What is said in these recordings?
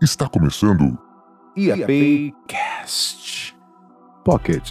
Está começando IAP Cast Pocket.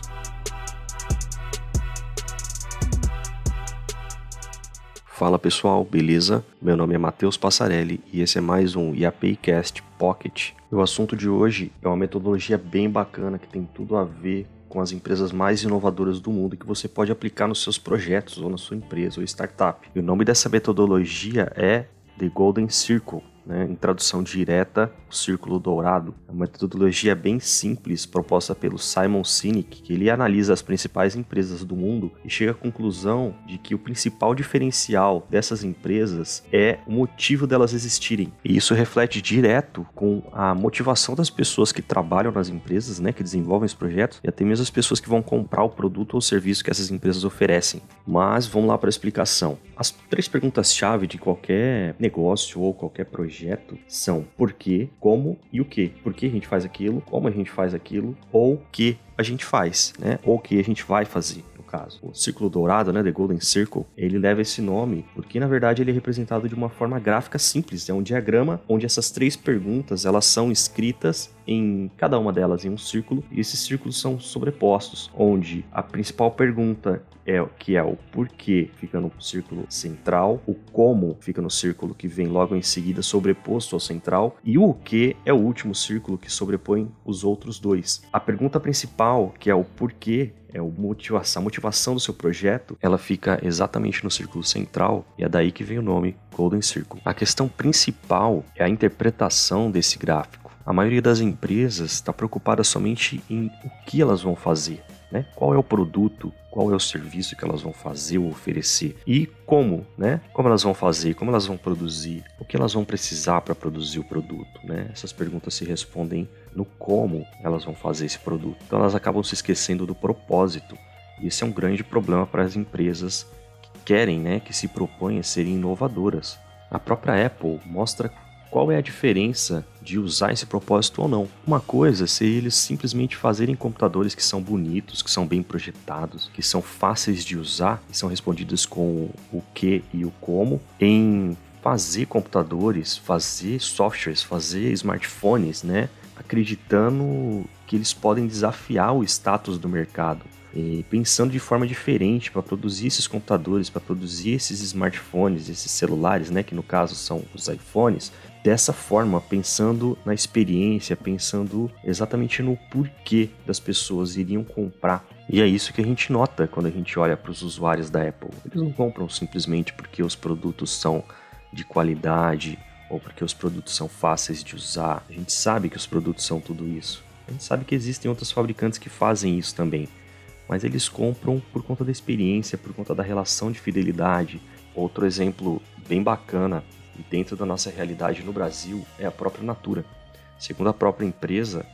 Fala pessoal, beleza? Meu nome é Matheus Passarelli e esse é mais um IAP Cast Pocket. O assunto de hoje é uma metodologia bem bacana que tem tudo a ver com as empresas mais inovadoras do mundo que você pode aplicar nos seus projetos ou na sua empresa ou startup. E o nome dessa metodologia é The Golden Circle né, em tradução direta, o Círculo Dourado. É uma metodologia bem simples proposta pelo Simon Sinek, que ele analisa as principais empresas do mundo e chega à conclusão de que o principal diferencial dessas empresas é o motivo delas existirem. E isso reflete direto com a motivação das pessoas que trabalham nas empresas, né, que desenvolvem os projetos, e até mesmo as pessoas que vão comprar o produto ou serviço que essas empresas oferecem. Mas vamos lá para a explicação. As três perguntas-chave de qualquer negócio ou qualquer projeto projeto são por quê, como e o que. Por que a gente faz aquilo, como a gente faz aquilo, ou o que a gente faz, né? Ou o que a gente vai fazer caso. O círculo dourado, né, The Golden Circle, ele leva esse nome porque na verdade ele é representado de uma forma gráfica simples, é um diagrama onde essas três perguntas elas são escritas em cada uma delas em um círculo e esses círculos são sobrepostos, onde a principal pergunta é que é o porquê fica no círculo central, o como fica no círculo que vem logo em seguida sobreposto ao central e o que é o último círculo que sobrepõe os outros dois. A pergunta principal, que é o porquê, é o motivação, a motivação do seu projeto, ela fica exatamente no círculo central e é daí que vem o nome Golden Circle. A questão principal é a interpretação desse gráfico. A maioria das empresas está preocupada somente em o que elas vão fazer, né? Qual é o produto, qual é o serviço que elas vão fazer ou oferecer e como, né? Como elas vão fazer, como elas vão produzir, o que elas vão precisar para produzir o produto, né? Essas perguntas se respondem no como elas vão fazer esse produto. Então elas acabam se esquecendo do propósito. E esse é um grande problema para as empresas que querem, né, que se propõem a serem inovadoras. A própria Apple mostra qual é a diferença de usar esse propósito ou não. Uma coisa seria eles simplesmente fazerem computadores que são bonitos, que são bem projetados, que são fáceis de usar e são respondidos com o que e o como, em fazer computadores, fazer softwares, fazer smartphones, né? Acreditando que eles podem desafiar o status do mercado pensando de forma diferente para produzir esses computadores, para produzir esses smartphones, esses celulares, né, que no caso são os iPhones, dessa forma, pensando na experiência, pensando exatamente no porquê das pessoas iriam comprar. E é isso que a gente nota quando a gente olha para os usuários da Apple. Eles não compram simplesmente porque os produtos são de qualidade ou porque os produtos são fáceis de usar. A gente sabe que os produtos são tudo isso. A gente sabe que existem outros fabricantes que fazem isso também mas eles compram por conta da experiência, por conta da relação de fidelidade. Outro exemplo bem bacana e dentro da nossa realidade no Brasil é a própria Natura. Segundo a própria empresa,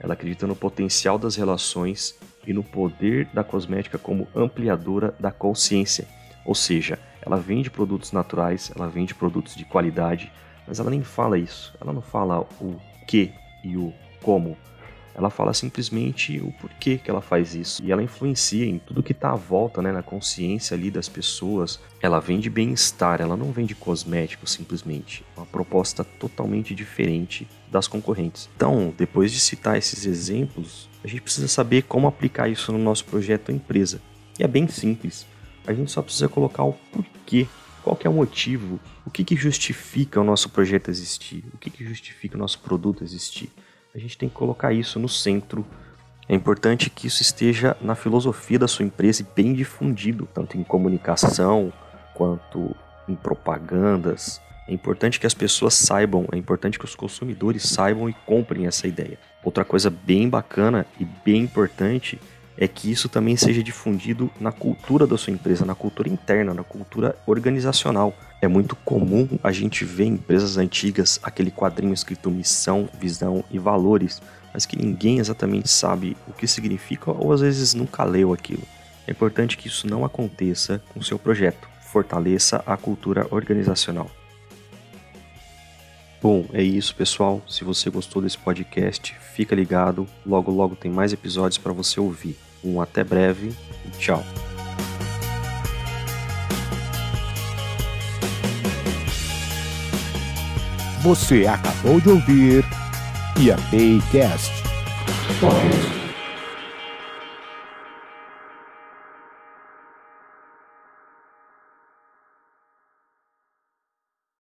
ela acredita no potencial das relações e no poder da cosmética como ampliadora da consciência. Ou seja, ela vende produtos naturais, ela vende produtos de qualidade, mas ela nem fala isso. Ela não fala o que e o como ela fala simplesmente o porquê que ela faz isso. E ela influencia em tudo que está à volta, né, na consciência ali das pessoas. Ela vende bem-estar, ela não vende cosméticos simplesmente. Uma proposta totalmente diferente das concorrentes. Então, depois de citar esses exemplos, a gente precisa saber como aplicar isso no nosso projeto ou empresa. E é bem simples. A gente só precisa colocar o porquê qual é o motivo? O que, que justifica o nosso projeto existir? O que, que justifica o nosso produto existir? A gente tem que colocar isso no centro. É importante que isso esteja na filosofia da sua empresa e bem difundido, tanto em comunicação quanto em propagandas. É importante que as pessoas saibam, é importante que os consumidores saibam e comprem essa ideia. Outra coisa bem bacana e bem importante é que isso também seja difundido na cultura da sua empresa, na cultura interna, na cultura organizacional. É muito comum a gente ver em empresas antigas aquele quadrinho escrito missão, visão e valores, mas que ninguém exatamente sabe o que significa ou às vezes nunca leu aquilo. É importante que isso não aconteça com o seu projeto. Fortaleça a cultura organizacional. Bom, é isso, pessoal. Se você gostou desse podcast, fica ligado. Logo, logo tem mais episódios para você ouvir. Um até breve e tchau. Você acabou de ouvir IAPcast. Pocket.